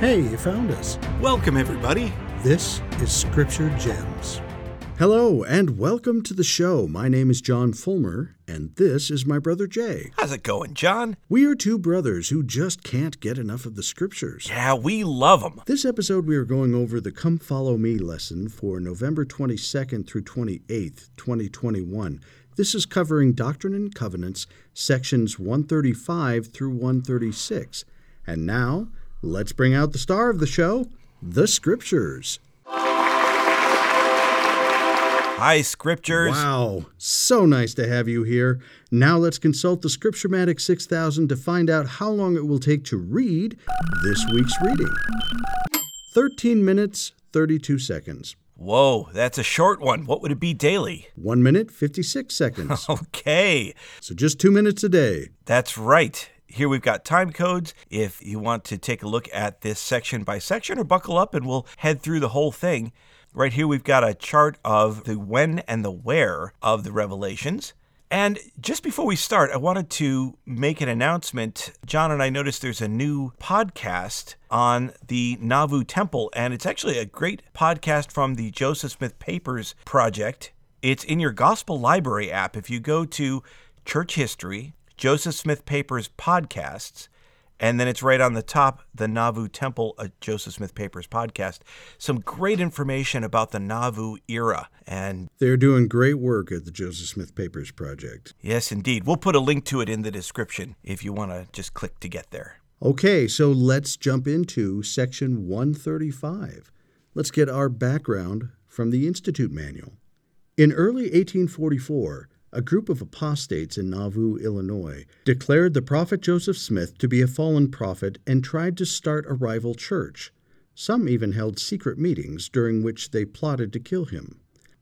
Hey, you found us. Welcome, everybody. This is Scripture Gems. Hello, and welcome to the show. My name is John Fulmer, and this is my brother Jay. How's it going, John? We are two brothers who just can't get enough of the Scriptures. Yeah, we love them. This episode, we are going over the Come Follow Me lesson for November 22nd through 28th, 2021. This is covering Doctrine and Covenants, sections 135 through 136. And now, let's bring out the star of the show, the Scriptures. Hi, Scriptures. Wow, so nice to have you here. Now let's consult the Scripturematic 6000 to find out how long it will take to read this week's reading. 13 minutes, 32 seconds. Whoa, that's a short one. What would it be daily? 1 minute, 56 seconds. Okay, so just 2 minutes a day. that's right. Here we've got time codes. If you want to take a look at this section by section, or buckle up and we'll head through the whole thing. Right here, we've got a chart of the when and the where of the revelations. And just before we start, I wanted to make an announcement. John and I noticed there's a new podcast on the Nauvoo Temple, and it's actually a great podcast from the Joseph Smith Papers Project. It's in your Gospel Library app. If you go to Church History, Joseph Smith Papers Podcasts, and then it's right on the top, the Nauvoo Temple, a Joseph Smith Papers podcast. Some great information about the Nauvoo era. And They're doing great work at the Joseph Smith Papers Project. yes, indeed, we'll put a link to it in the description if you want to just click to get there. Okay, so let's jump into section 135. Let's get our background from the Institute Manual. In early 1844, a group of apostates in Nauvoo, Illinois, declared the prophet Joseph Smith to be a fallen prophet and tried to start a rival church. Some even held secret meetings during which they plotted to kill him.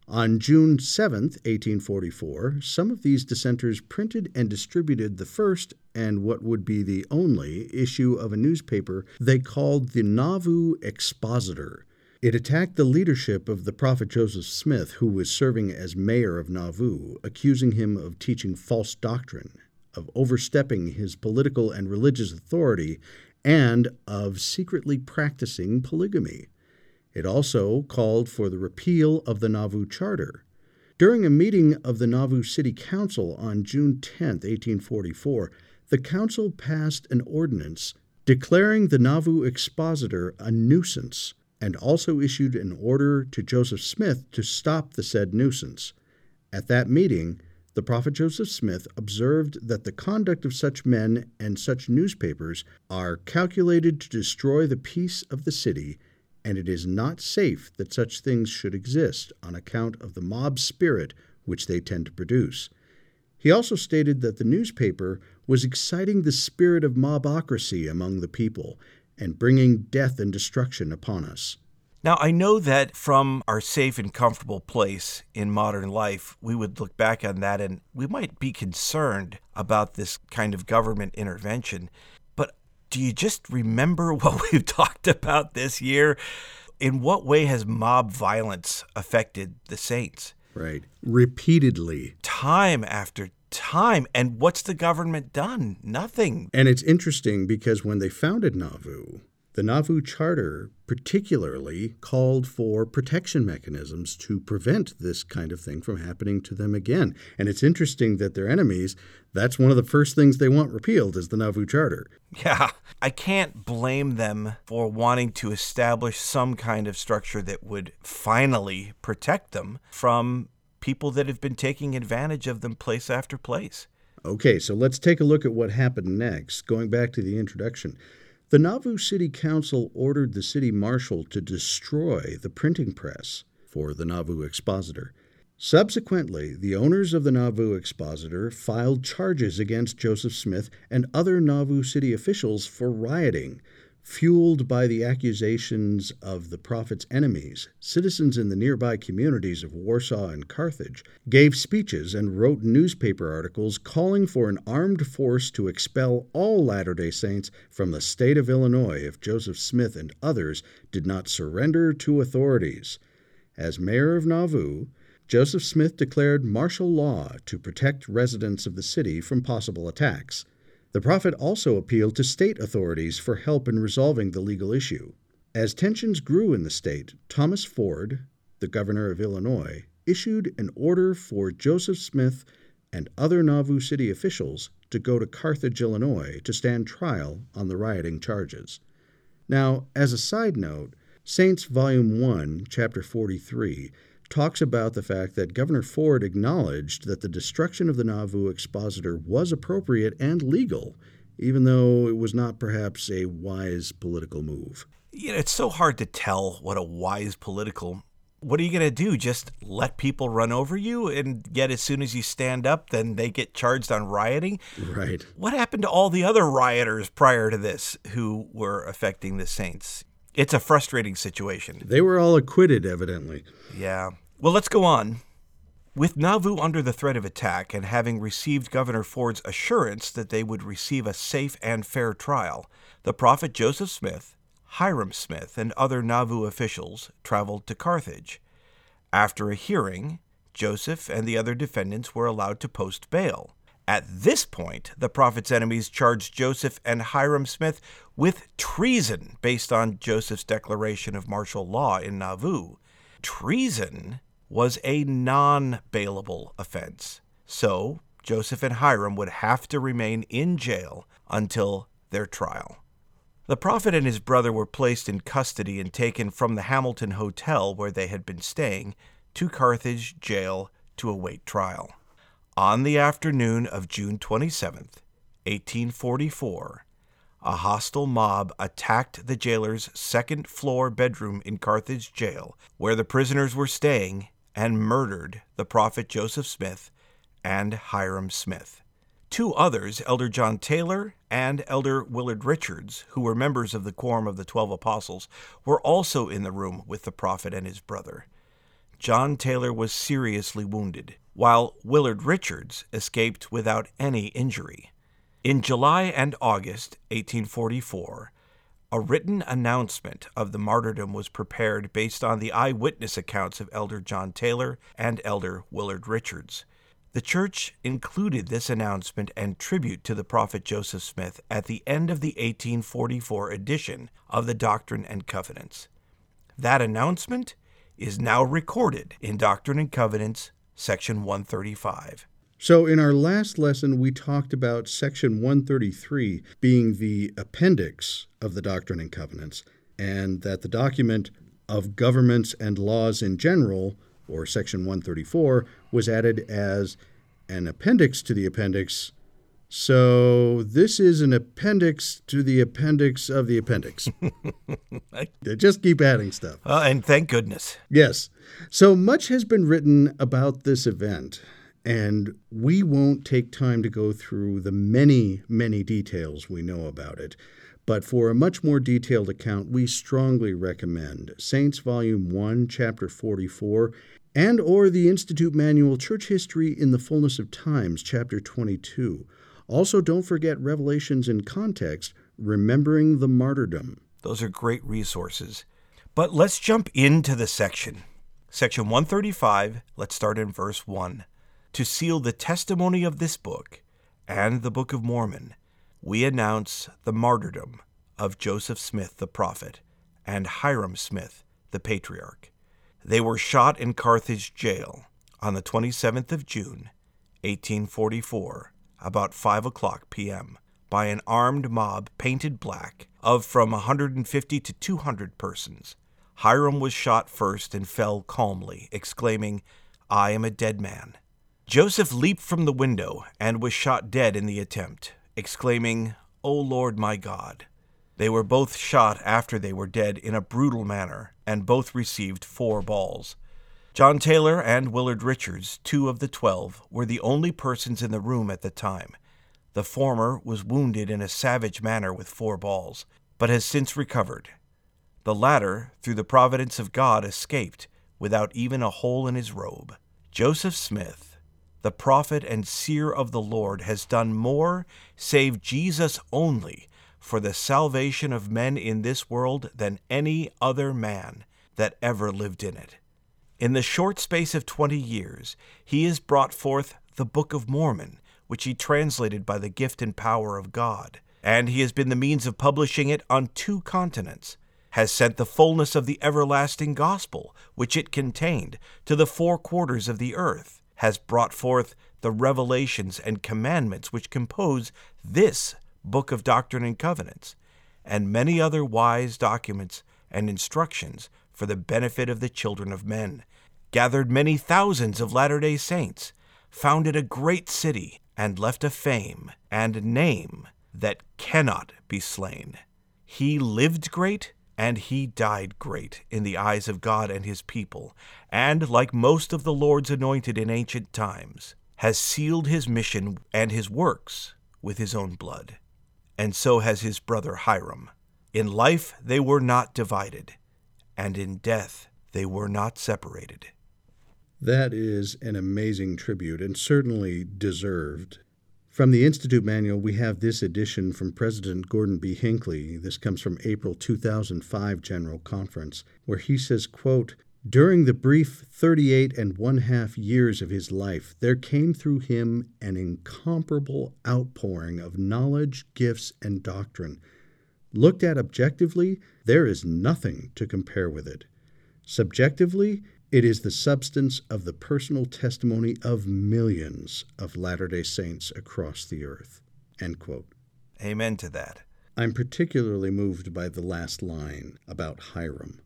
On June 7, 1844, some of these dissenters printed and distributed the first, and what would be the only, issue of a newspaper they called the Nauvoo Expositor. It attacked the leadership of the prophet Joseph Smith, who was serving as mayor of Nauvoo, accusing him of teaching false doctrine, of overstepping his political and religious authority, and of secretly practicing polygamy. It also called for the repeal of the Nauvoo Charter. During a meeting of the Nauvoo City Council on June 10, 1844, the council passed an ordinance declaring the Nauvoo Expositor a nuisance and also issued an order to Joseph Smith to stop the said nuisance. At that meeting, the prophet Joseph Smith observed that the conduct of such men and such newspapers are calculated to destroy the peace of the city and it is not safe that such things should exist on account of the mob spirit which they tend to produce. He also stated that the newspaper was exciting the spirit of mobocracy among the people and bringing death and destruction upon us. Now, I know that from our safe and comfortable place in modern life, we would look back on that and we might be concerned about this kind of government intervention. But do you just remember what we've talked about this year? In what way has mob violence affected the saints? Right. Repeatedly. Time after time. And what's the government done? Nothing. And it's interesting because when they founded Nauvoo, the Nauvoo Charter particularly called for protection mechanisms to prevent this kind of thing from happening to them again. And it's interesting that their enemies, that's one of the first things they want repealed is the Nauvoo Charter. Yeah, I can't blame them for wanting to establish some kind of structure that would finally protect them from people that have been taking advantage of them place after place. Okay, so let's take a look at what happened next. Going back to the introduction, the Nauvoo City Council ordered the city marshal to destroy the printing press for the Nauvoo Expositor. Subsequently, the owners of the Nauvoo Expositor filed charges against Joseph Smith and other Nauvoo city officials for rioting. Fueled by the accusations of the prophet's enemies, citizens in the nearby communities of Warsaw and Carthage gave speeches and wrote newspaper articles calling for an armed force to expel all Latter day Saints from the state of Illinois if Joseph Smith and others did not surrender to authorities. As mayor of Nauvoo, Joseph Smith declared martial law to protect residents of the city from possible attacks. The prophet also appealed to state authorities for help in resolving the legal issue. As tensions grew in the state, Thomas Ford, the governor of Illinois, issued an order for Joseph Smith and other Nauvoo city officials to go to Carthage, Illinois, to stand trial on the rioting charges. Now, as a side note, Saints Volume 1, Chapter 43, talks about the fact that Governor Ford acknowledged that the destruction of the Nauvoo expositor was appropriate and legal, even though it was not perhaps a wise political move. You know, it's so hard to tell what a wise political what are you going to do? Just let people run over you? And yet, as soon as you stand up, then they get charged on rioting? Right. What happened to all the other rioters prior to this who were affecting the Saints? It's a frustrating situation. They were all acquitted, evidently. Yeah. Well, let's go on. With Nauvoo under the threat of attack and having received Governor Ford's assurance that they would receive a safe and fair trial, the prophet Joseph Smith Hyrum Smith and other Nauvoo officials traveled to Carthage. After a hearing, Joseph and the other defendants were allowed to post bail. At this point, the prophet's enemies charged Joseph and Hyrum Smith with treason based on Joseph's declaration of martial law in Nauvoo. Treason was a non bailable offense, so Joseph and Hyrum would have to remain in jail until their trial. The prophet and his brother were placed in custody and taken from the Hamilton Hotel where they had been staying to Carthage jail to await trial. On the afternoon of June 27, 1844, a hostile mob attacked the jailer's second floor bedroom in Carthage jail, where the prisoners were staying, and murdered the prophet Joseph Smith and Hyrum Smith. Two others, Elder John Taylor and Elder Willard Richards, who were members of the Quorum of the Twelve Apostles, were also in the room with the prophet and his brother. John Taylor was seriously wounded, while Willard Richards escaped without any injury. In July and August 1844, a written announcement of the martyrdom was prepared based on the eyewitness accounts of Elder John Taylor and Elder Willard Richards. The church included this announcement and tribute to the prophet Joseph Smith at the end of the 1844 edition of the Doctrine and Covenants. That announcement is now recorded in Doctrine and Covenants, section 135. So, in our last lesson, we talked about section 133 being the appendix of the Doctrine and Covenants, and that the document of governments and laws in general or Section 134, was added as an appendix to the appendix. So this is an appendix to the appendix of the appendix. they just keep adding stuff. Uh, and thank goodness. Yes. So much has been written about this event, and we won't take time to go through the many, many details we know about it. But for a much more detailed account, we strongly recommend Saints Volume 1, Chapter 44, and or the Institute Manual Church History in the Fullness of Times, Chapter 22. Also, don't forget Revelations in Context, Remembering the Martyrdom. Those are great resources. But let's jump into the section. Section 135, let's start in verse 1. To seal the testimony of this book and the Book of Mormon, we announce the martyrdom of Joseph Smith the prophet and Hyrum Smith the patriarch. They were shot in Carthage jail on the 27th of June, 1844, about 5 o'clock p.m., by an armed mob painted black of from 150 to 200 persons. Hyrum was shot first and fell calmly, exclaiming, I am a dead man. Joseph leaped from the window and was shot dead in the attempt exclaiming, O Lord my God. They were both shot after they were dead in a brutal manner, and both received four balls. John Taylor and Willard Richards, two of the twelve, were the only persons in the room at the time. The former was wounded in a savage manner with four balls, but has since recovered. The latter, through the providence of God, escaped without even a hole in his robe. Joseph Smith, the prophet and seer of the Lord, has done more, save Jesus only, for the salvation of men in this world than any other man that ever lived in it. In the short space of twenty years, he has brought forth the Book of Mormon, which he translated by the gift and power of God. And he has been the means of publishing it on two continents, has sent the fullness of the everlasting gospel, which it contained, to the four quarters of the earth, has brought forth the revelations and commandments which compose this book of Doctrine and Covenants, and many other wise documents and instructions for the benefit of the children of men, gathered many thousands of Latter day Saints, founded a great city, and left a fame and name that cannot be slain. He lived great, and he died great in the eyes of God and his people, and, like most of the Lord's anointed in ancient times, has sealed his mission and his works with his own blood. And so has his brother Hyrum. In life they were not divided, and in death they were not separated. That is an amazing tribute and certainly deserved. From the Institute Manual, we have this edition from President Gordon B. Hinckley. This comes from April 2005 General Conference, where he says, quote, during the brief 38 and one half years of his life, there came through him an incomparable outpouring of knowledge, gifts, and doctrine. Looked at objectively, there is nothing to compare with it. Subjectively, it is the substance of the personal testimony of millions of Latter day Saints across the earth. Amen to that. I'm particularly moved by the last line about Hyrum.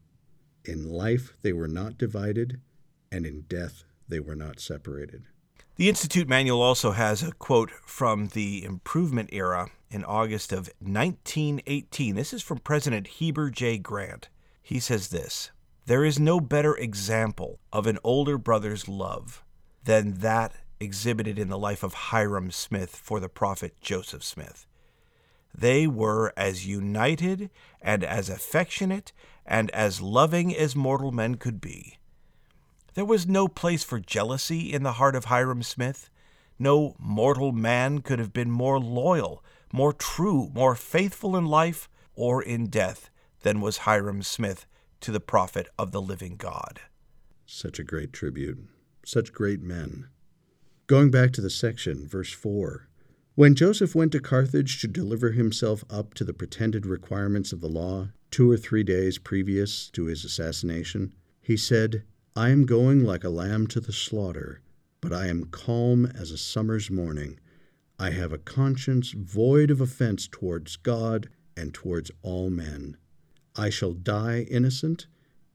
In life they were not divided, and in death they were not separated. The Institute Manual also has a quote from the Improvement era in August of 1918. This is from President Heber J. Grant. He says this There is no better example of an older brother's love than that exhibited in the life of Hyrum Smith for the prophet Joseph Smith. They were as united and as affectionate and as loving as mortal men could be. There was no place for jealousy in the heart of Hyrum Smith. No mortal man could have been more loyal, more true, more faithful in life or in death than was Hyrum Smith to the prophet of the living God. Such a great tribute. Such great men. Going back to the section, verse 4 When Joseph went to Carthage to deliver himself up to the pretended requirements of the law, two or three days previous to his assassination, he said, I am going like a lamb to the slaughter, but I am calm as a summer's morning. I have a conscience void of offense towards God and towards all men. I shall die innocent,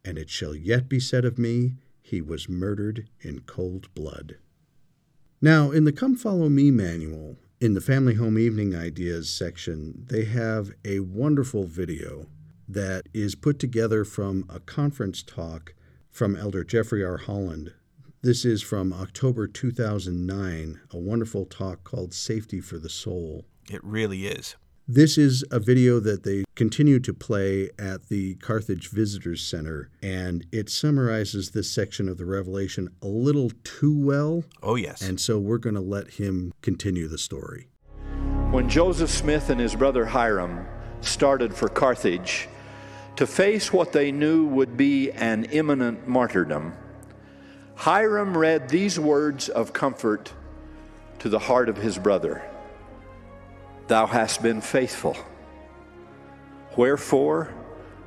and it shall yet be said of me, He was murdered in cold blood. Now, in the Come Follow Me manual, in the Family Home Evening Ideas section, they have a wonderful video that is put together from a conference talk from Elder Jeffrey R. Holland. This is from October 2009, a wonderful talk called Safety for the Soul. It really is. This is a video that they continue to play at the Carthage Visitors Center, and it summarizes this section of the Revelation a little too well. Oh, yes. And so we're going to let him continue the story. When Joseph Smith and his brother Hyrum started for Carthage, to face what they knew would be an imminent martyrdom, Hyrum read these words of comfort to the heart of his brother Thou hast been faithful. Wherefore,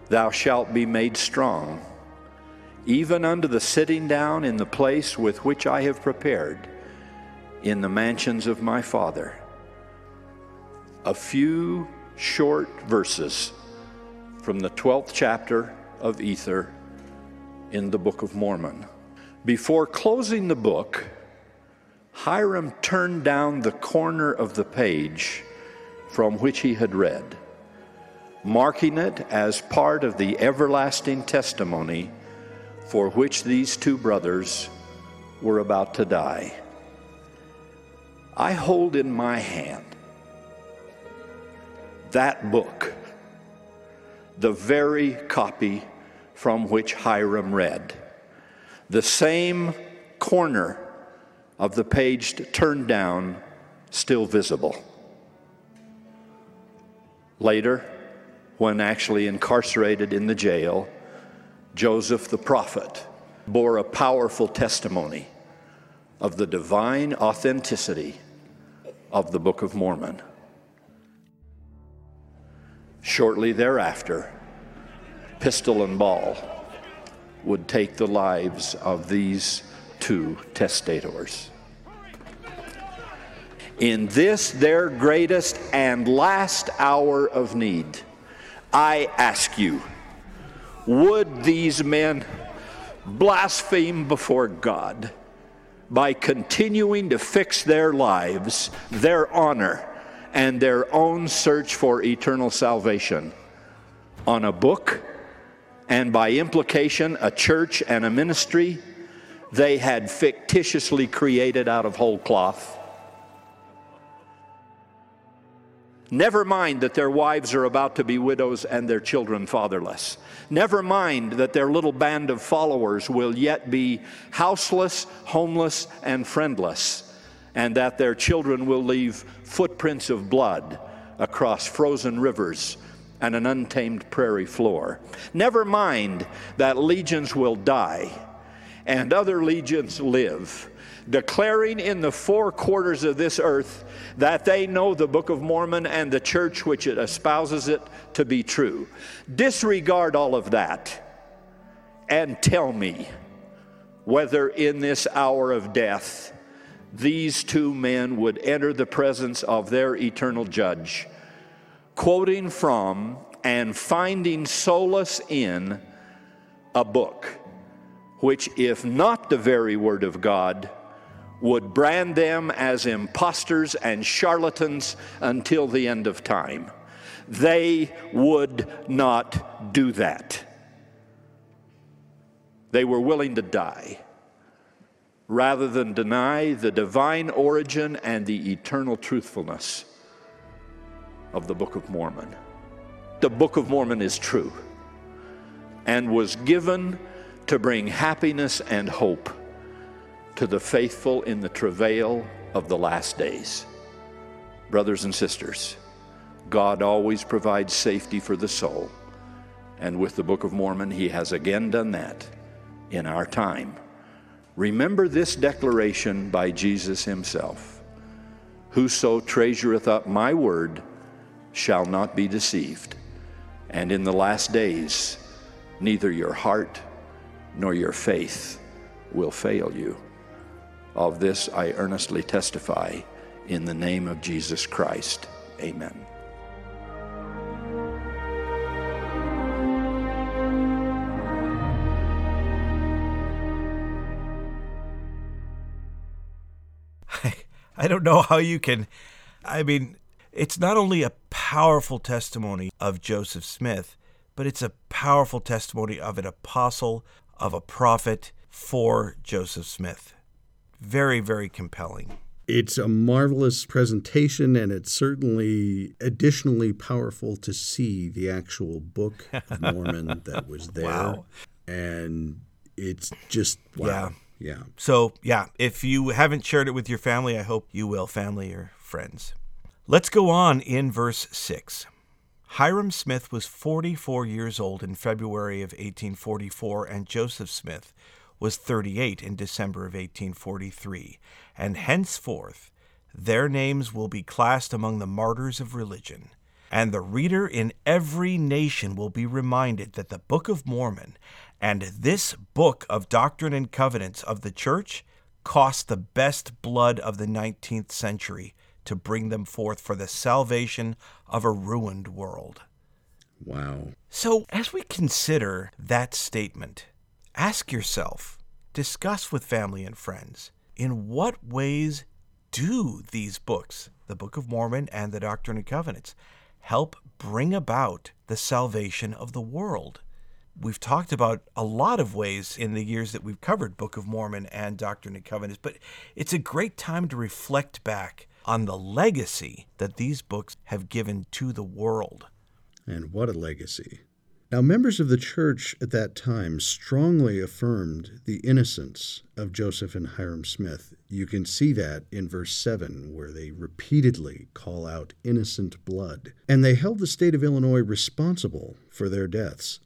thou shalt be made strong, even unto the sitting down in the place with which I have prepared in the mansions of my Father. A few short verses from the 12th chapter of Ether in the Book of Mormon. Before closing the book, Hyrum turned down the corner of the page from which he had read, marking it as part of the everlasting testimony for which these two brothers were about to die. I hold in my hand that book the very copy from which Hyrum read. The same corner of the page turned down, still visible. Later, when actually incarcerated in the jail, Joseph the prophet bore a powerful testimony of the divine authenticity of the Book of Mormon. Shortly thereafter, pistol and ball would take the lives of these two testators. In this, their greatest and last hour of need, I ask you, would these men blaspheme before God by continuing to fix their lives, their honor, and their own search for eternal salvation on a book and by implication a church and a ministry they had fictitiously created out of whole cloth. Never mind that their wives are about to be widows and their children fatherless. Never mind that their little band of followers will yet be houseless, homeless, and friendless, and that their children will leave footprints of blood across frozen rivers and an untamed prairie floor. Never mind that legions will die and other legions live, declaring in the four quarters of this earth that they know the Book of Mormon and the church which it espouses it to be true. Disregard all of that and tell me whether in this hour of death these two men would enter the presence of their eternal judge, quoting from and finding solace in a book which, if not the very word of God, would brand them as impostors and charlatans until the end of time. They would not do that. They were willing to die rather than deny the divine origin and the eternal truthfulness of the Book of Mormon. The Book of Mormon is true and was given to bring happiness and hope to the faithful in the travail of the last days. Brothers and sisters, God always provides safety for the soul. And with the Book of Mormon, He has again done that in our time. Remember this declaration by Jesus Himself Whoso treasureth up my word shall not be deceived. And in the last days, neither your heart nor your faith will fail you. Of this I earnestly testify in the name of Jesus Christ. Amen. I don't know how you can. I mean, it's not only a powerful testimony of Joseph Smith, but it's a powerful testimony of an apostle of a prophet for Joseph Smith. Very, very compelling. It's a marvelous presentation, and it's certainly additionally powerful to see the actual Book of Mormon that was there. Wow. And it's just, wow. Yeah. Yeah. So, yeah, if you haven't shared it with your family, I hope you will, family or friends. Let's go on in verse 6. Hyrum Smith was 44 years old in February of 1844, and Joseph Smith was 38 in December of 1843, and henceforth their names will be classed among the martyrs of religion. And the reader in every nation will be reminded that the Book of Mormon and this book of Doctrine and Covenants of the Church cost the best blood of the 19th century to bring them forth for the salvation of a ruined world. Wow. So, as we consider that statement, ask yourself, discuss with family and friends, in what ways do these books, the Book of Mormon and the Doctrine and Covenants, help bring about the salvation of the world? We've talked about a lot of ways in the years that we've covered Book of Mormon and Doctrine and Covenants, but it's a great time to reflect back on the legacy that these books have given to the world. And what a legacy. Now, members of the church at that time strongly affirmed the innocence of Joseph and Hyrum Smith. You can see that in verse 7, where they repeatedly call out innocent blood. And they held the state of Illinois responsible for their deaths.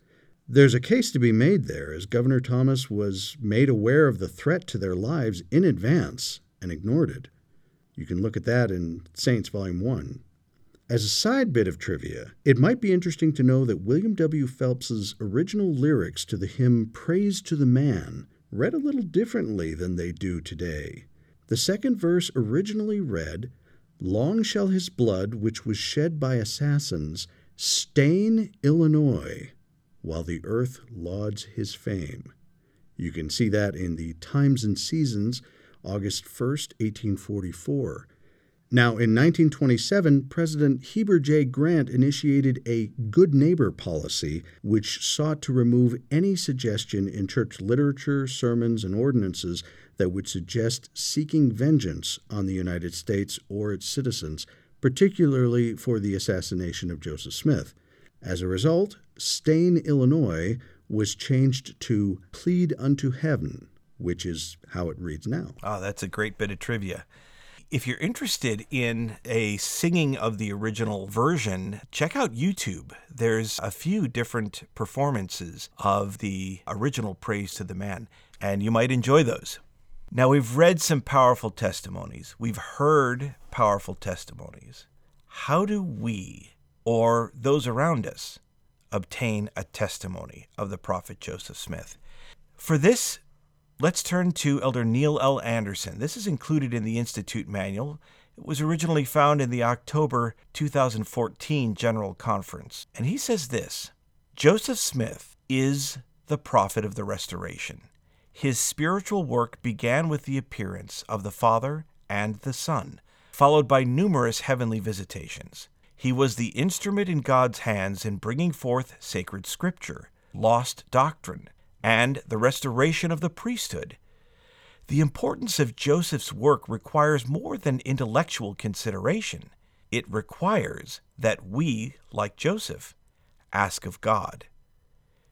There's a case to be made there, as Governor Thomas was made aware of the threat to their lives in advance and ignored it. You can look at that in Saints Volume 1. As a side bit of trivia, it might be interesting to know that William W. Phelps's original lyrics to the hymn Praise to the Man read a little differently than they do today. The second verse originally read, Long shall his blood, which was shed by assassins, stain Illinois, while the earth lauds his fame. You can see that in the Times and Seasons, August 1st, 1844. Now, in 1927, President Heber J. Grant initiated a good neighbor policy, which sought to remove any suggestion in church literature, sermons, and ordinances that would suggest seeking vengeance on the United States or its citizens, particularly for the assassination of Joseph Smith. As a result, Stain, Illinois was changed to Plead unto Heaven, which is how it reads now. Oh, that's a great bit of trivia if you're interested in a singing of the original version, check out YouTube. There's a few different performances of the original Praise to the Man, and you might enjoy those. Now, we've read some powerful testimonies, we've heard powerful testimonies. How do we, or those around us, obtain a testimony of the prophet Joseph Smith? For this, Let's turn to Elder Neil L. Andersen. This is included in the Institute manual. It was originally found in the October 2014 General Conference. And he says this Joseph Smith is the prophet of the Restoration. His spiritual work began with the appearance of the Father and the Son, followed by numerous heavenly visitations. He was the instrument in God's hands in bringing forth sacred scripture, lost doctrine, and the restoration of the priesthood. The importance of Joseph's work requires more than intellectual consideration. It requires that we, like Joseph, ask of God.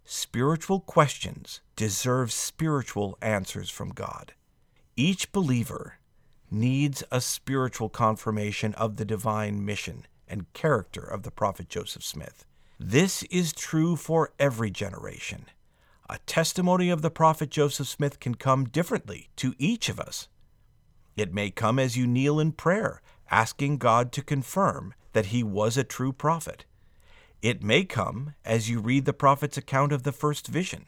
Spiritual questions deserve spiritual answers from God. Each believer needs a spiritual confirmation of the divine mission and character of the prophet Joseph Smith. This is true for every generation a testimony of the prophet Joseph Smith can come differently to each of us. It may come as you kneel in prayer, asking God to confirm that he was a true prophet. It may come as you read the prophet's account of the first vision.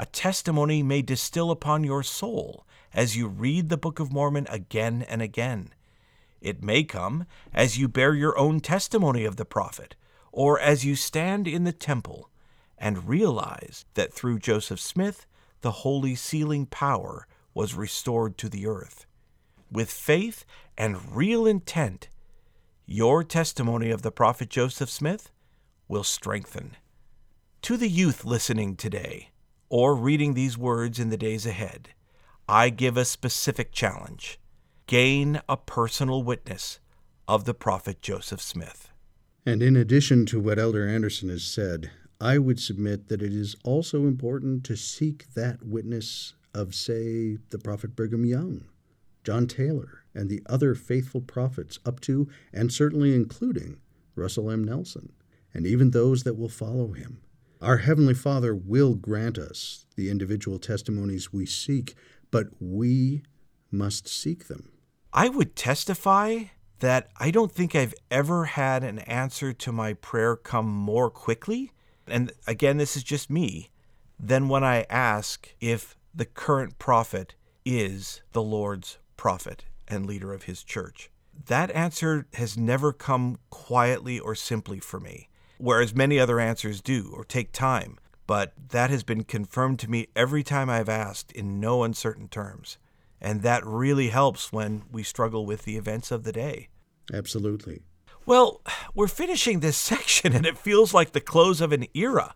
A testimony may distill upon your soul as you read the Book of Mormon again and again. It may come as you bear your own testimony of the prophet, or as you stand in the temple and realize that through Joseph Smith, the holy sealing power was restored to the earth. With faith and real intent, your testimony of the prophet Joseph Smith will strengthen. To the youth listening today, or reading these words in the days ahead, I give a specific challenge gain a personal witness of the prophet Joseph Smith. And in addition to what Elder Andersen has said, I would submit that it is also important to seek that witness of, say, the prophet Brigham Young, John Taylor, and the other faithful prophets, up to and certainly including Russell M. Nelson, and even those that will follow him. Our Heavenly Father will grant us the individual testimonies we seek, but we must seek them. I would testify that I don't think I've ever had an answer to my prayer come more quickly and again, this is just me, then when I ask if the current prophet is the Lord's prophet and leader of his church. That answer has never come quietly or simply for me, whereas many other answers do or take time. But that has been confirmed to me every time I've asked in no uncertain terms. And that really helps when we struggle with the events of the day. Absolutely. Well, we're finishing this section and it feels like the close of an era.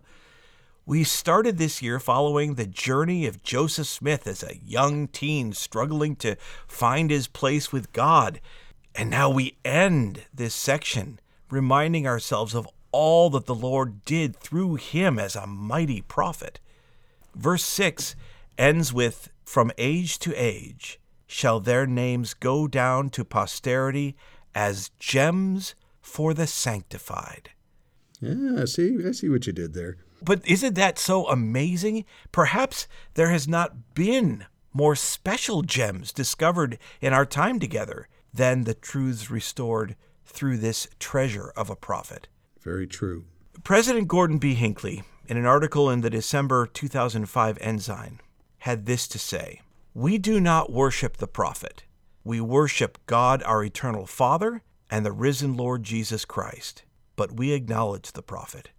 We started this year following the journey of Joseph Smith as a young teen struggling to find his place with God. And now we end this section reminding ourselves of all that the Lord did through him as a mighty prophet. Verse 6 ends with From age to age shall their names go down to posterity as gems for the sanctified. Yeah, see, I see what you did there. But isn't that so amazing? Perhaps there has not been more special gems discovered in our time together than the truths restored through this treasure of a prophet. Very true. President Gordon B. Hinckley, in an article in the December 2005 Ensign, had this to say We do not worship the prophet. We worship God, our eternal Father, and the risen Lord Jesus Christ. But we acknowledge the prophet.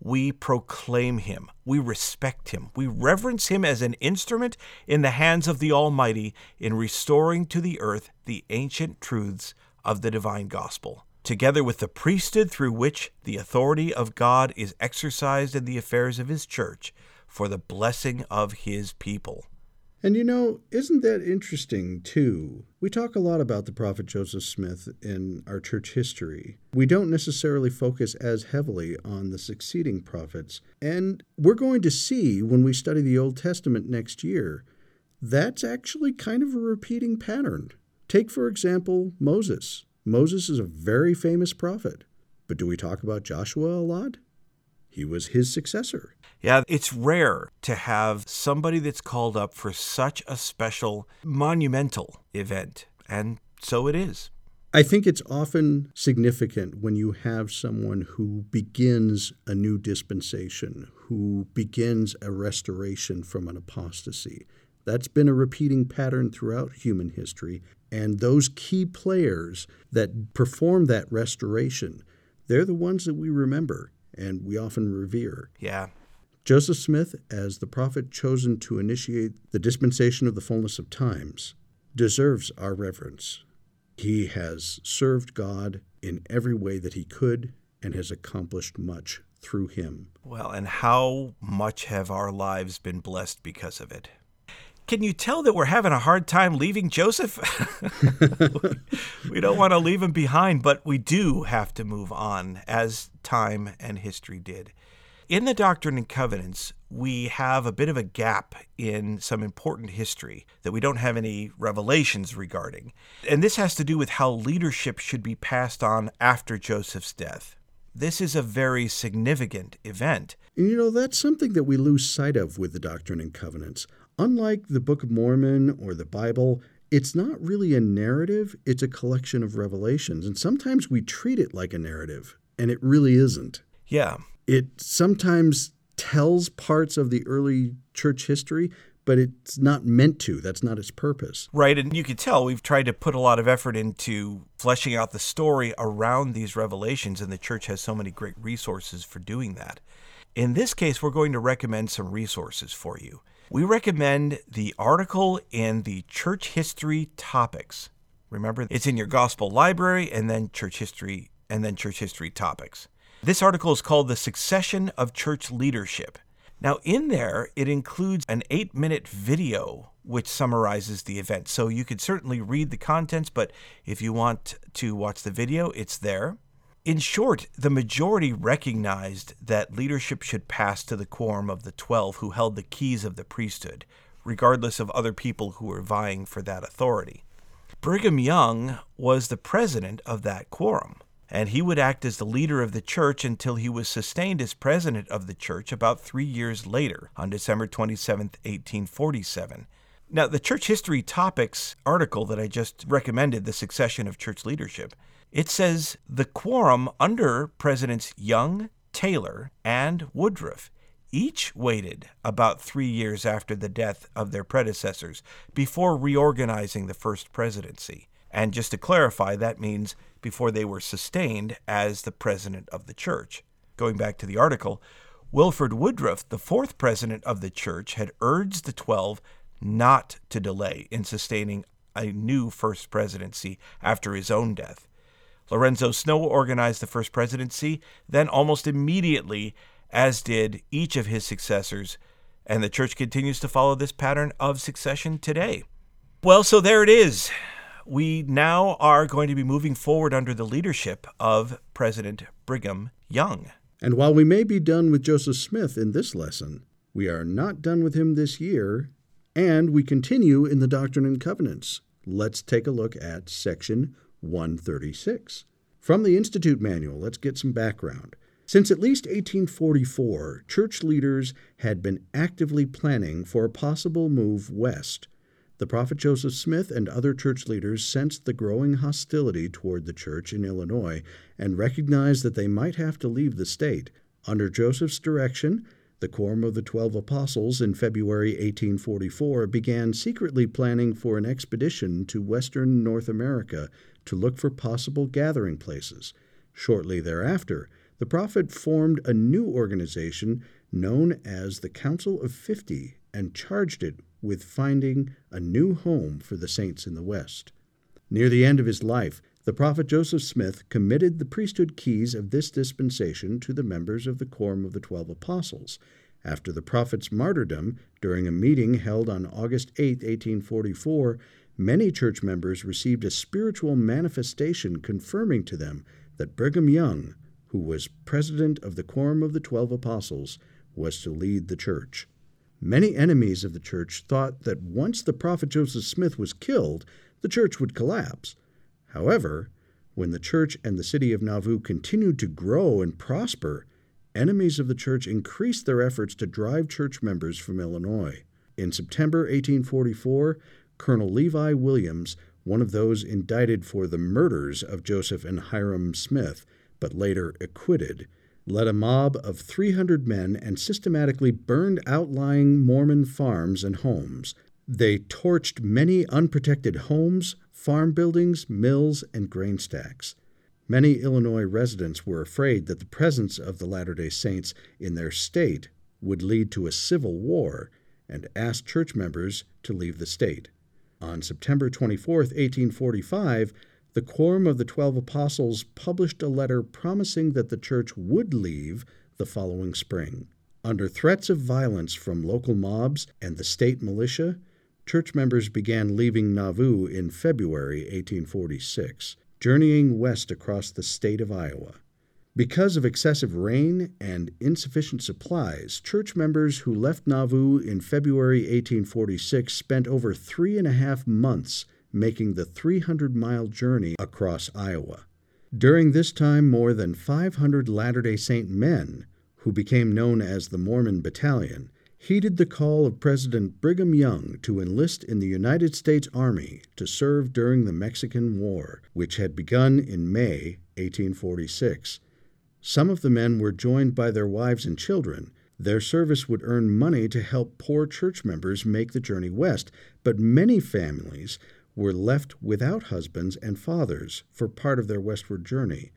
We proclaim him. We respect him. We reverence him as an instrument in the hands of the Almighty in restoring to the earth the ancient truths of the divine gospel, together with the priesthood through which the authority of God is exercised in the affairs of his church for the blessing of his people. And you know, isn't that interesting too? We talk a lot about the prophet Joseph Smith in our church history. We don't necessarily focus as heavily on the succeeding prophets. And we're going to see when we study the Old Testament next year, that's actually kind of a repeating pattern. Take, for example, Moses. Moses is a very famous prophet. But do we talk about Joshua a lot? He was his successor. Yeah, it's rare to have somebody that's called up for such a special, monumental event. And so it is. I think it's often significant when you have someone who begins a new dispensation, who begins a restoration from an apostasy. That's been a repeating pattern throughout human history. And those key players that perform that restoration, they're the ones that we remember and we often revere. Yeah. Joseph Smith, as the prophet chosen to initiate the dispensation of the fullness of times, deserves our reverence. He has served God in every way that he could and has accomplished much through him. Well, and how much have our lives been blessed because of it? Can you tell that we're having a hard time leaving Joseph? we don't want to leave him behind, but we do have to move on, as time and history did. In the Doctrine and Covenants, we have a bit of a gap in some important history that we don't have any revelations regarding. And this has to do with how leadership should be passed on after Joseph's death. This is a very significant event. You know, that's something that we lose sight of with the Doctrine and Covenants. Unlike the Book of Mormon or the Bible, it's not really a narrative, it's a collection of revelations. And sometimes we treat it like a narrative, and it really isn't. Yeah. It sometimes tells parts of the early church history, but it's not meant to. That's not its purpose. Right. And you can tell we've tried to put a lot of effort into fleshing out the story around these revelations, and the church has so many great resources for doing that. In this case, we're going to recommend some resources for you. We recommend the article in the Church History Topics. Remember, it's in your Gospel Library and then Church History and then Church History Topics. This article is called The Succession of Church Leadership. Now, in there, it includes an eight minute video which summarizes the event. So you could certainly read the contents, but if you want to watch the video, it's there. In short, the majority recognized that leadership should pass to the quorum of the 12 who held the keys of the priesthood, regardless of other people who were vying for that authority. Brigham Young was the president of that quorum and he would act as the leader of the church until he was sustained as president of the church about three years later, on December 27, 1847. Now, the Church History Topics article that I just recommended, The Succession of Church Leadership, it says the quorum under Presidents Young, Taylor, and Woodruff each waited about three years after the death of their predecessors before reorganizing the first presidency. And just to clarify, that means before they were sustained as the president of the church. Going back to the article, Wilford Woodruff, the fourth president of the church, had urged the Twelve not to delay in sustaining a new first presidency after his own death. Lorenzo Snow organized the first presidency, then almost immediately, as did each of his successors, and the church continues to follow this pattern of succession today. Well, so there it is we now are going to be moving forward under the leadership of President Brigham Young. And while we may be done with Joseph Smith in this lesson, we are not done with him this year, and we continue in the Doctrine and Covenants. Let's take a look at section 136. From the Institute Manual, let's get some background. Since at least 1844, church leaders had been actively planning for a possible move west the prophet Joseph Smith and other church leaders sensed the growing hostility toward the church in Illinois and recognized that they might have to leave the state. Under Joseph's direction, the Quorum of the Twelve Apostles in February 1844 began secretly planning for an expedition to western North America to look for possible gathering places. Shortly thereafter, the prophet formed a new organization known as the Council of Fifty and charged it with finding a new home for the saints in the West. Near the end of his life, the prophet Joseph Smith committed the priesthood keys of this dispensation to the members of the Quorum of the Twelve Apostles. After the prophet's martyrdom, during a meeting held on August 8, 1844, many church members received a spiritual manifestation confirming to them that Brigham Young, who was president of the Quorum of the Twelve Apostles, was to lead the church. Many enemies of the church thought that once the prophet Joseph Smith was killed, the church would collapse. However, when the church and the city of Nauvoo continued to grow and prosper, enemies of the church increased their efforts to drive church members from Illinois. In September 1844, Colonel Levi Williams, one of those indicted for the murders of Joseph and Hyrum Smith, but later acquitted, led a mob of 300 men and systematically burned outlying Mormon farms and homes. They torched many unprotected homes, farm buildings, mills, and grain stacks. Many Illinois residents were afraid that the presence of the Latter day Saints in their state would lead to a civil war and asked church members to leave the state. On September 24, 1845, the Quorum of the Twelve Apostles published a letter promising that the church would leave the following spring. Under threats of violence from local mobs and the state militia, church members began leaving Nauvoo in February 1846, journeying west across the state of Iowa. Because of excessive rain and insufficient supplies, church members who left Nauvoo in February 1846 spent over three and a half months making the 300 mile journey across Iowa. During this time, more than 500 Latter day Saint men, who became known as the Mormon Battalion, heeded the call of President Brigham Young to enlist in the United States Army to serve during the Mexican War, which had begun in May 1846. Some of the men were joined by their wives and children. Their service would earn money to help poor church members make the journey west, but many families were left without husbands and fathers for part of their westward journey.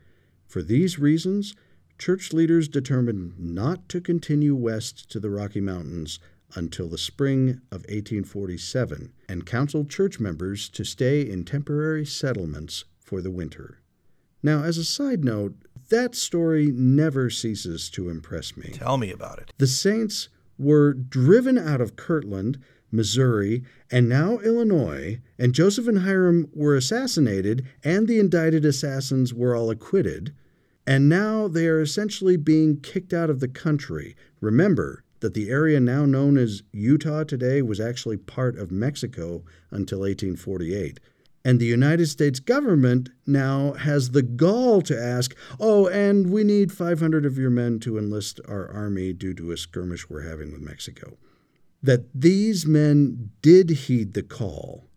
For these reasons, church leaders determined not to continue west to the Rocky Mountains until the spring of 1847 and counseled church members to stay in temporary settlements for the winter. Now, as a side note, that story never ceases to impress me. Tell me about it. The Saints were driven out of Kirtland Missouri, and now Illinois, and Joseph and Hyrum were assassinated, and the indicted assassins were all acquitted, and now they are essentially being kicked out of the country. Remember that the area now known as Utah today was actually part of Mexico until 1848. And the United States government now has the gall to ask, oh, and we need 500 of your men to enlist our army due to a skirmish we're having with Mexico that these men did heed the call,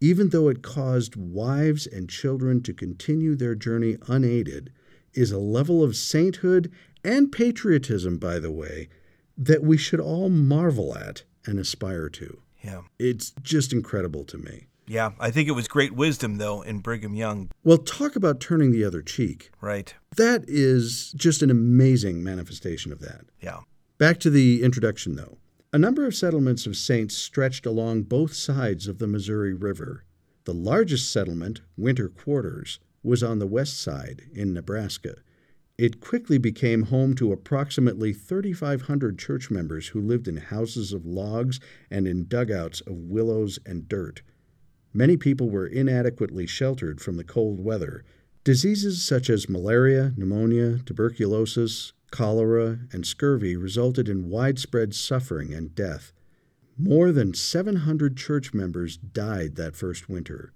even though it caused wives and children to continue their journey unaided, is a level of sainthood and patriotism, by the way, that we should all marvel at and aspire to. Yeah. It's just incredible to me. Yeah, I think it was great wisdom, though, in Brigham Young. Well, talk about turning the other cheek. Right. That is just an amazing manifestation of that. Yeah. Back to the introduction, though. A number of settlements of saints stretched along both sides of the Missouri River. The largest settlement, Winter Quarters, was on the west side in Nebraska. It quickly became home to approximately 3,500 church members who lived in houses of logs and in dugouts of willows and dirt. Many people were inadequately sheltered from the cold weather. Diseases such as malaria, pneumonia, tuberculosis, cholera, and scurvy resulted in widespread suffering and death. More than 700 church members died that first winter.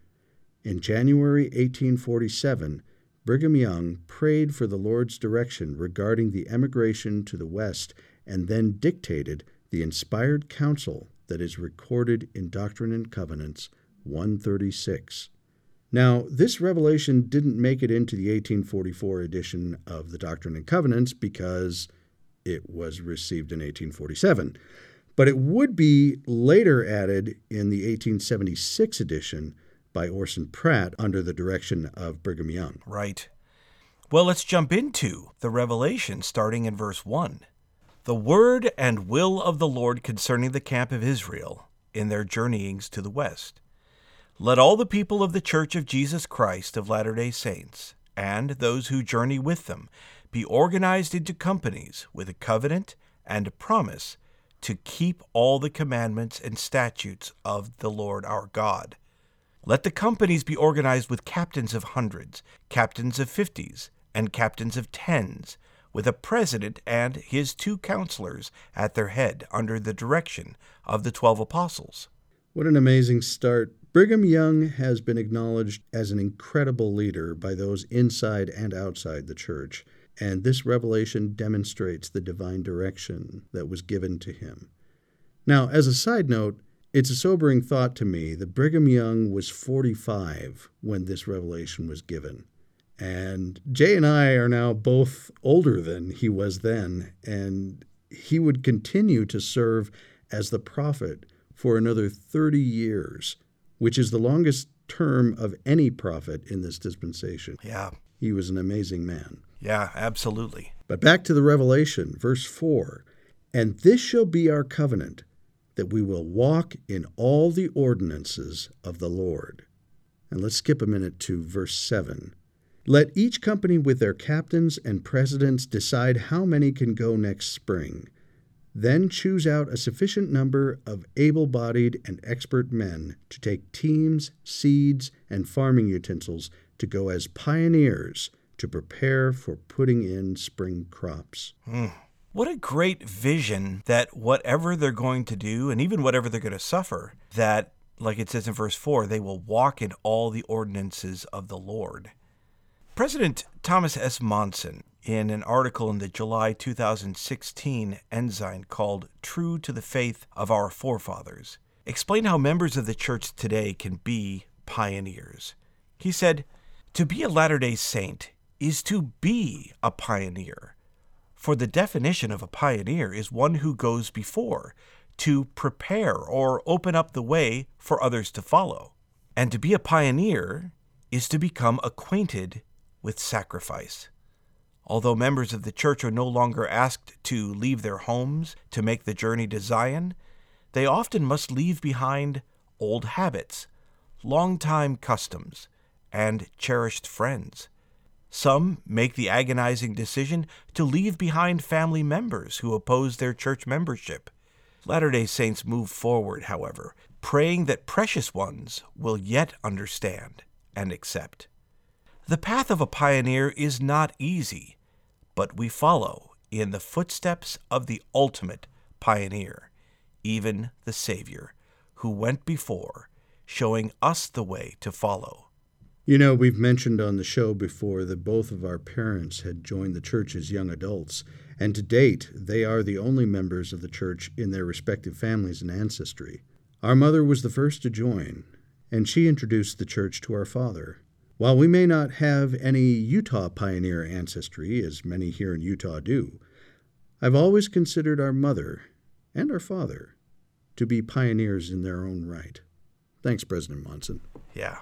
In January 1847, Brigham Young prayed for the Lord's direction regarding the emigration to the West and then dictated the inspired counsel that is recorded in Doctrine and Covenants 136. Now, this revelation didn't make it into the 1844 edition of the Doctrine and Covenants because it was received in 1847, but it would be later added in the 1876 edition by Orson Pratt under the direction of Brigham Young. Right. Well, let's jump into the revelation starting in verse 1. The word and will of the Lord concerning the camp of Israel in their journeyings to the west. Let all the people of the Church of Jesus Christ of Latter day Saints, and those who journey with them, be organized into companies with a covenant and a promise to keep all the commandments and statutes of the Lord our God. Let the companies be organized with captains of hundreds, captains of fifties, and captains of tens, with a president and his two counselors at their head under the direction of the twelve apostles. What an amazing start. Brigham Young has been acknowledged as an incredible leader by those inside and outside the church, and this revelation demonstrates the divine direction that was given to him. Now, as a side note, it's a sobering thought to me that Brigham Young was 45 when this revelation was given. And Jay and I are now both older than he was then, and he would continue to serve as the prophet for another 30 years which is the longest term of any prophet in this dispensation. Yeah. He was an amazing man. Yeah, absolutely. But back to the Revelation, verse 4 And this shall be our covenant, that we will walk in all the ordinances of the Lord. And let's skip a minute to verse 7. Let each company with their captains and presidents decide how many can go next spring then choose out a sufficient number of able bodied and expert men to take teams, seeds, and farming utensils to go as pioneers to prepare for putting in spring crops. Mm. What a great vision that whatever they're going to do, and even whatever they're going to suffer, that, like it says in verse 4, they will walk in all the ordinances of the Lord. President Thomas S. Monson in an article in the July 2016 Ensign called True to the Faith of Our Forefathers, explained how members of the church today can be pioneers. He said, To be a Latter day Saint is to be a pioneer. For the definition of a pioneer is one who goes before, to prepare or open up the way for others to follow. And to be a pioneer is to become acquainted with sacrifice. Although members of the church are no longer asked to leave their homes to make the journey to Zion, they often must leave behind old habits, long-time customs, and cherished friends. Some make the agonizing decision to leave behind family members who oppose their church membership. Latter day Saints move forward, however, praying that precious ones will yet understand and accept. The path of a pioneer is not easy, but we follow in the footsteps of the ultimate pioneer, even the Savior, who went before, showing us the way to follow. You know, we've mentioned on the show before that both of our parents had joined the church as young adults, and to date, they are the only members of the church in their respective families and ancestry. Our mother was the first to join, and she introduced the church to our father. While we may not have any Utah pioneer ancestry, as many here in Utah do, I've always considered our mother and our father to be pioneers in their own right. Thanks, President Monson. Yeah,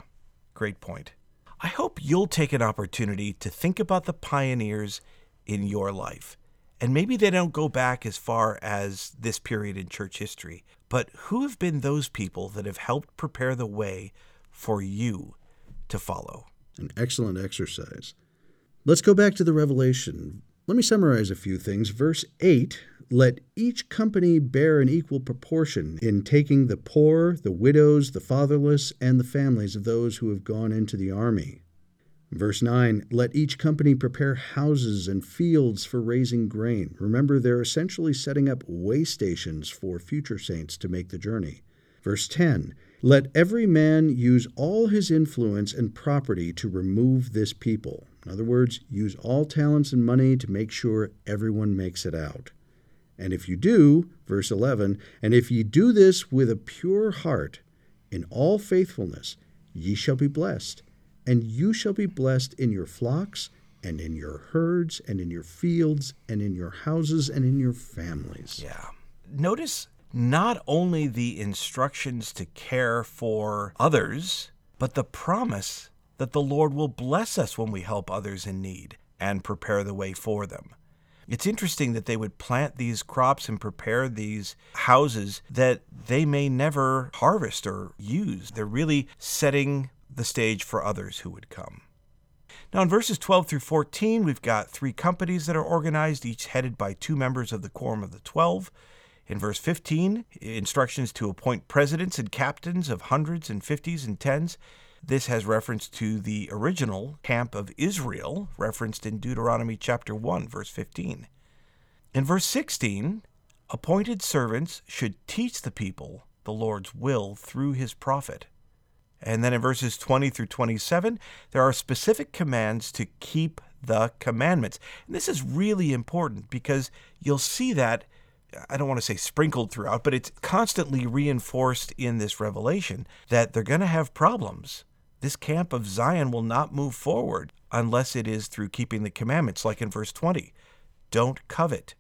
great point. I hope you'll take an opportunity to think about the pioneers in your life. And maybe they don't go back as far as this period in church history, but who have been those people that have helped prepare the way for you to follow. An excellent exercise. Let's go back to the Revelation. Let me summarize a few things. Verse 8 Let each company bear an equal proportion in taking the poor, the widows, the fatherless, and the families of those who have gone into the army. Verse 9 Let each company prepare houses and fields for raising grain. Remember, they're essentially setting up way stations for future saints to make the journey. Verse 10 let every man use all his influence and property to remove this people. In other words, use all talents and money to make sure everyone makes it out. And if you do, verse 11, and if ye do this with a pure heart, in all faithfulness, ye shall be blessed. And you shall be blessed in your flocks, and in your herds, and in your fields, and in your houses, and in your families. Yeah. Notice not only the instructions to care for others, but the promise that the Lord will bless us when we help others in need and prepare the way for them. It's interesting that they would plant these crops and prepare these houses that they may never harvest or use. They're really setting the stage for others who would come. Now, in verses 12 through 14, we've got three companies that are organized, each headed by two members of the Quorum of the Twelve. In verse 15, instructions to appoint presidents and captains of hundreds and fifties and tens. This has reference to the original camp of Israel, referenced in Deuteronomy chapter 1, verse 15. In verse 16, appointed servants should teach the people the Lord's will through his prophet. And then in verses 20 through 27, there are specific commands to keep the commandments. And this is really important because you'll see that, I don't want to say sprinkled throughout, but it's constantly reinforced in this revelation that they're going to have problems. This camp of Zion will not move forward unless it is through keeping the commandments, like in verse 20. Don't covet.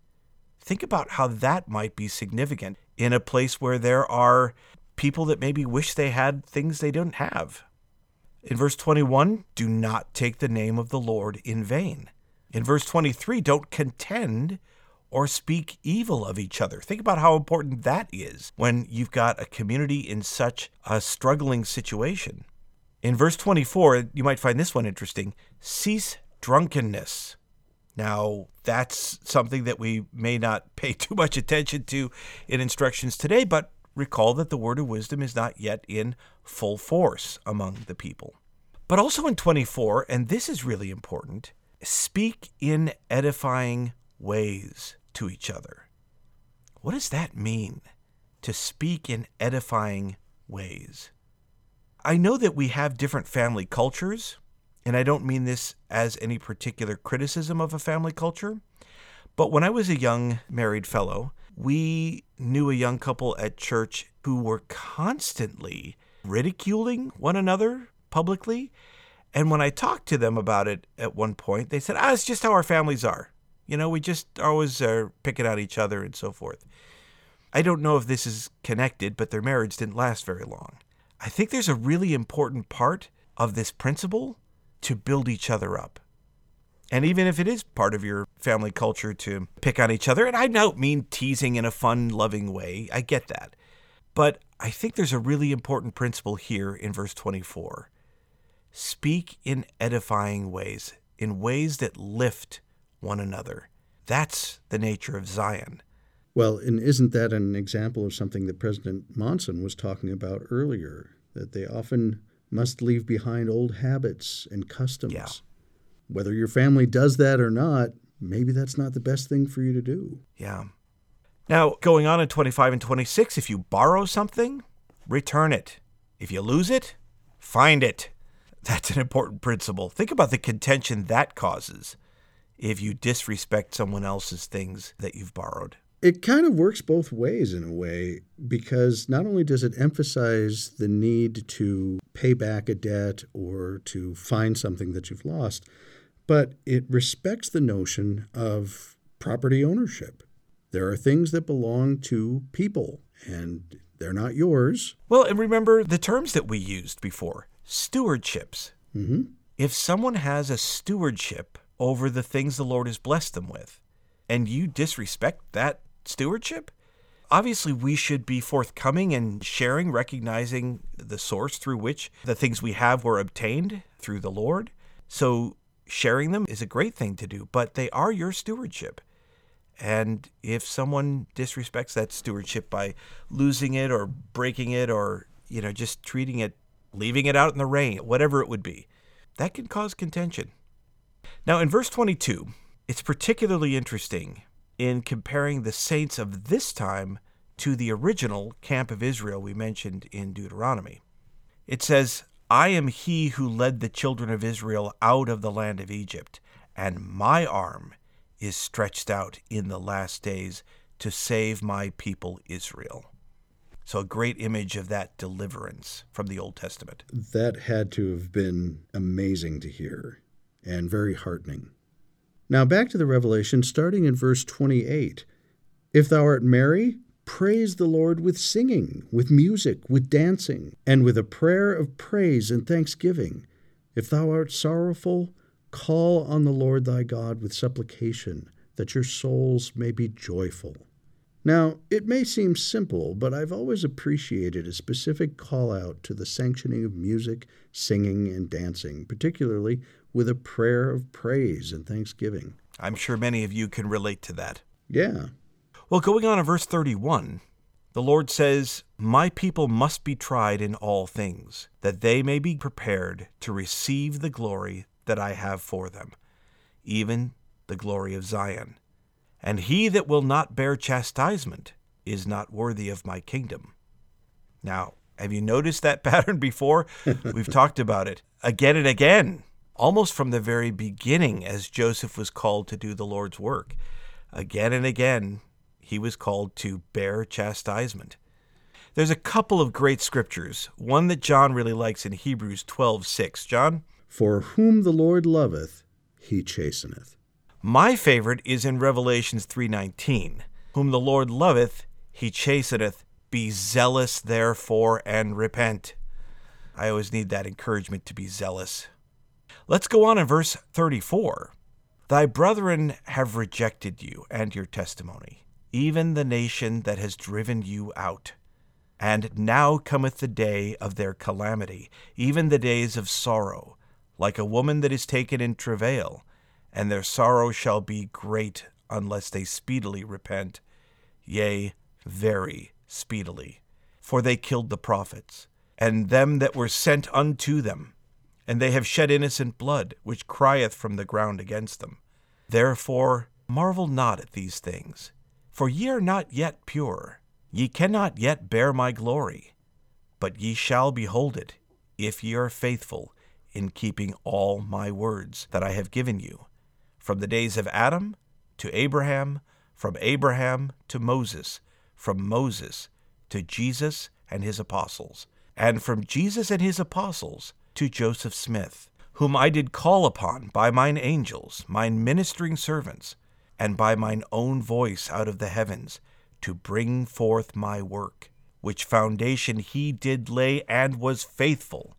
Think about how that might be significant in a place where there are people that maybe wish they had things they don't have. In verse 21, do not take the name of the Lord in vain. In verse 23, don't contend or speak evil of each other. Think about how important that is when you've got a community in such a struggling situation. In verse 24, you might find this one interesting cease drunkenness. Now, that's something that we may not pay too much attention to in instructions today, but recall that the word of wisdom is not yet in full force among the people. But also in 24, and this is really important, speak in edifying ways to each other. What does that mean? To speak in edifying ways. I know that we have different family cultures, and I don't mean this as any particular criticism of a family culture, but when I was a young married fellow, we knew a young couple at church who were constantly ridiculing one another publicly. And when I talked to them about it at one point, they said, ah, it's just how our families are. You know, we just always uh, are picking out each other and so forth. I don't know if this is connected, but their marriage didn't last very long. I think there's a really important part of this principle to build each other up. And even if it is part of your family culture to pick on each other, and I don't mean teasing in a fun, loving way, I get that. But I think there's a really important principle here in verse 24. Speak in edifying ways, in ways that lift one another. That's the nature of Zion. Well, and isn't that an example of something that President Monson was talking about earlier? That they often must leave behind old habits and customs. Yeah. Whether your family does that or not, maybe that's not the best thing for you to do. Yeah. Now, going on in 25 and 26, if you borrow something, return it. If you lose it, find it. That's an important principle. Think about the contention that causes if you disrespect someone else's things that you've borrowed. It kind of works both ways in a way because not only does it emphasize the need to pay back a debt or to find something that you've lost, but it respects the notion of property ownership. There are things that belong to people and they're not yours. Well, and remember the terms that we used before stewardships. Mm-hmm. If someone has a stewardship over the things the Lord has blessed them with, and you disrespect that stewardship, obviously we should be forthcoming and sharing, recognizing the source through which the things we have were obtained through the Lord. So sharing them is a great thing to do, but they are your stewardship. And if someone disrespects that stewardship by losing it or breaking it or, you know, just treating it, leaving it out in the rain, whatever it would be, that can cause contention. Now, in verse 22, it's particularly interesting in comparing the saints of this time to the original camp of Israel we mentioned in Deuteronomy. It says, I am he who led the children of Israel out of the land of Egypt, and my arm is stretched out in the last days to save my people Israel. So, a great image of that deliverance from the Old Testament. That had to have been amazing to hear and very heartening. Now, back to the Revelation, starting in verse 28. If thou art merry, praise the Lord with singing, with music, with dancing, and with a prayer of praise and thanksgiving. If thou art sorrowful, call on the Lord thy God with supplication, that your souls may be joyful. Now, it may seem simple, but I've always appreciated a specific call out to the sanctioning of music, singing, and dancing, particularly with a prayer of praise and thanksgiving. I'm sure many of you can relate to that. Yeah. Well, going on to verse 31, the Lord says, My people must be tried in all things, that they may be prepared to receive the glory that I have for them, even the glory of Zion. And he that will not bear chastisement is not worthy of my kingdom. Now, have you noticed that pattern before? We've talked about it again and again, almost from the very beginning as Joseph was called to do the Lord's work. Again and again, he was called to bear chastisement. There's a couple of great scriptures, one that John really likes in Hebrews 12:6. John, For whom the Lord loveth, he chasteneth. My favorite is in Revelations 3:19. Whom the Lord loveth, he chasteneth. Be zealous therefore and repent. I always need that encouragement to be zealous. Let's go on in verse 34. Thy brethren have rejected you and your testimony, even the nation that has driven you out. And now cometh the day of their calamity, even the days of sorrow, like a woman that is taken in travail and their sorrow shall be great unless they speedily repent, yea, very speedily. For they killed the prophets, and them that were sent unto them, and they have shed innocent blood, which crieth from the ground against them. Therefore marvel not at these things, for ye are not yet pure, ye cannot yet bear my glory, but ye shall behold it, if ye are faithful in keeping all my words that I have given you from the days of Adam to Abraham, from Abraham to Moses, from Moses to Jesus and his apostles, and from Jesus and his apostles to Joseph Smith, whom I did call upon by mine angels, mine ministering servants, and by mine own voice out of the heavens, to bring forth my work, which foundation he did lay and was faithful,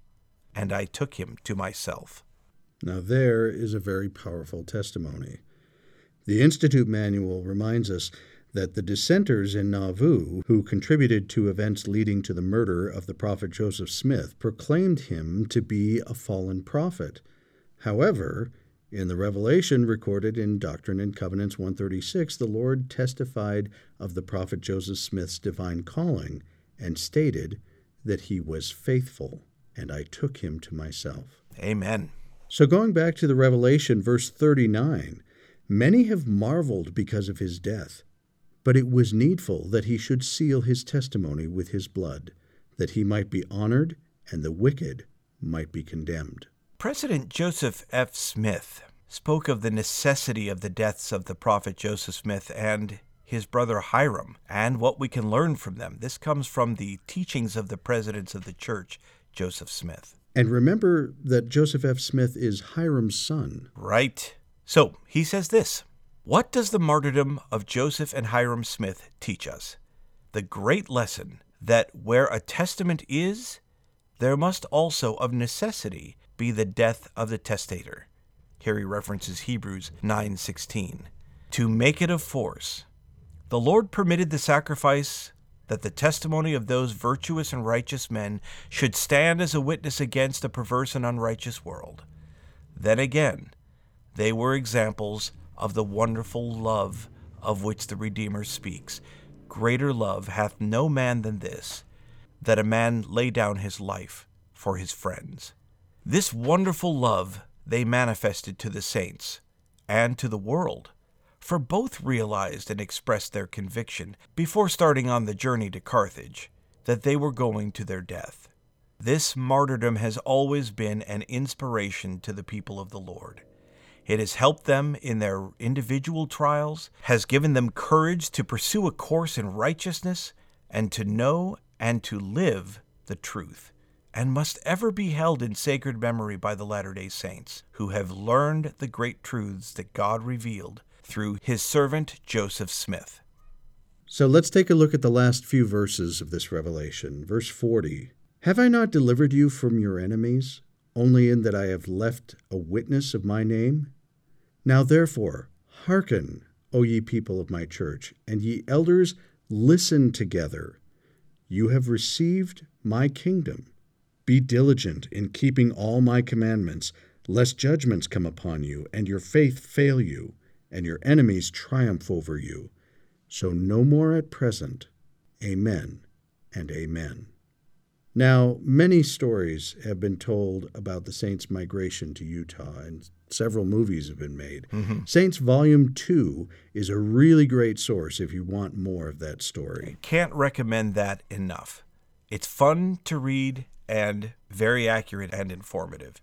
and I took him to myself. Now, there is a very powerful testimony. The Institute Manual reminds us that the dissenters in Nauvoo, who contributed to events leading to the murder of the prophet Joseph Smith, proclaimed him to be a fallen prophet. However, in the revelation recorded in Doctrine and Covenants 136, the Lord testified of the prophet Joseph Smith's divine calling and stated that he was faithful, and I took him to myself. Amen. So, going back to the Revelation, verse 39, many have marveled because of his death, but it was needful that he should seal his testimony with his blood, that he might be honored and the wicked might be condemned. President Joseph F. Smith spoke of the necessity of the deaths of the prophet Joseph Smith and his brother Hyrum and what we can learn from them. This comes from the teachings of the presidents of the church, Joseph Smith. And remember that Joseph F. Smith is Hyrum's son. Right. So he says this What does the martyrdom of Joseph and Hyrum Smith teach us? The great lesson that where a testament is, there must also of necessity be the death of the testator. Here he references Hebrews 9:16. To make it of force, the Lord permitted the sacrifice that the testimony of those virtuous and righteous men should stand as a witness against a perverse and unrighteous world. Then again, they were examples of the wonderful love of which the Redeemer speaks. Greater love hath no man than this, that a man lay down his life for his friends. This wonderful love they manifested to the saints and to the world for both realized and expressed their conviction before starting on the journey to Carthage that they were going to their death. This martyrdom has always been an inspiration to the people of the Lord. It has helped them in their individual trials, has given them courage to pursue a course in righteousness, and to know and to live the truth, and must ever be held in sacred memory by the Latter day Saints, who have learned the great truths that God revealed through his servant Joseph Smith. So let's take a look at the last few verses of this revelation. Verse 40 Have I not delivered you from your enemies, only in that I have left a witness of my name? Now therefore, hearken, O ye people of my church, and ye elders, listen together. You have received my kingdom. Be diligent in keeping all my commandments, lest judgments come upon you, and your faith fail you, and your enemies triumph over you. So no more at present. Amen and amen. Now, many stories have been told about the Saints' migration to Utah, and several movies have been made. Mm-hmm. Saints Volume 2 is a really great source if you want more of that story. Can't recommend that enough. It's fun to read and very accurate and informative.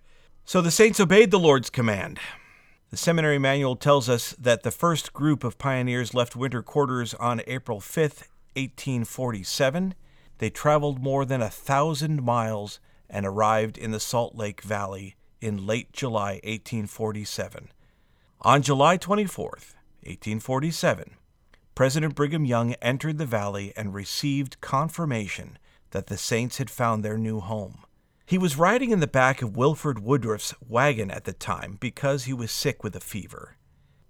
So the Saints obeyed the Lord's command. The seminary manual tells us that the first group of pioneers left winter quarters on April 5th, 1847 they traveled more than a thousand miles and arrived in the Salt Lake Valley in late July 1847. On July 24, 1847, President Brigham Young entered the valley and received confirmation that the Saints had found their new home. He was riding in the back of Wilford Woodruff's wagon at the time because he was sick with a fever.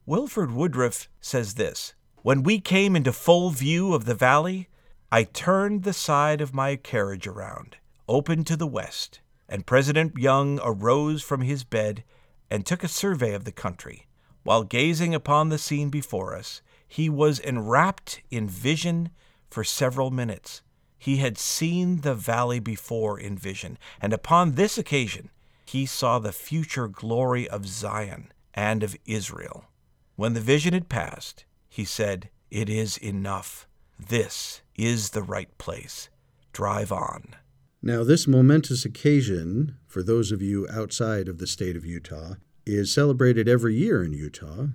Wilford Woodruff says this When we came into full view of the valley, I turned the side of my carriage around, open to the west, and President Young arose from his bed and took a survey of the country. While gazing upon the scene before us, he was enwrapped in vision for several minutes. He had seen the valley before in vision, and upon this occasion he saw the future glory of Zion and of Israel. When the vision had passed, he said, It is enough. This is the right place. Drive on. Now, this momentous occasion, for those of you outside of the state of Utah, is celebrated every year in Utah.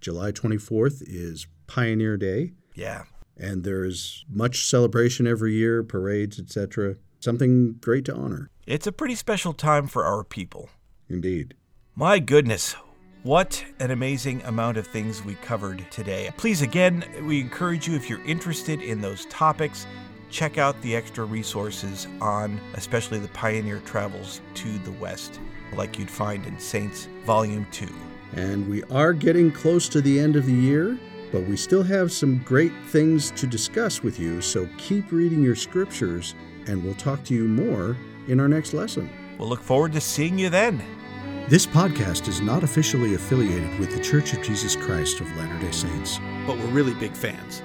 July 24th is Pioneer Day. Yeah. And there's much celebration every year, parades, etc. Something great to honor. It's a pretty special time for our people. Indeed. My goodness, what an amazing amount of things we covered today. Please, again, we encourage you if you're interested in those topics, check out the extra resources on especially the pioneer travels to the West, like you'd find in Saints Volume 2. And we are getting close to the end of the year, but we still have some great things to discuss with you, so keep reading your scriptures, and we'll talk to you more in our next lesson. We'll look forward to seeing you then. This podcast is not officially affiliated with The Church of Jesus Christ of Latter day Saints. But we're really big fans.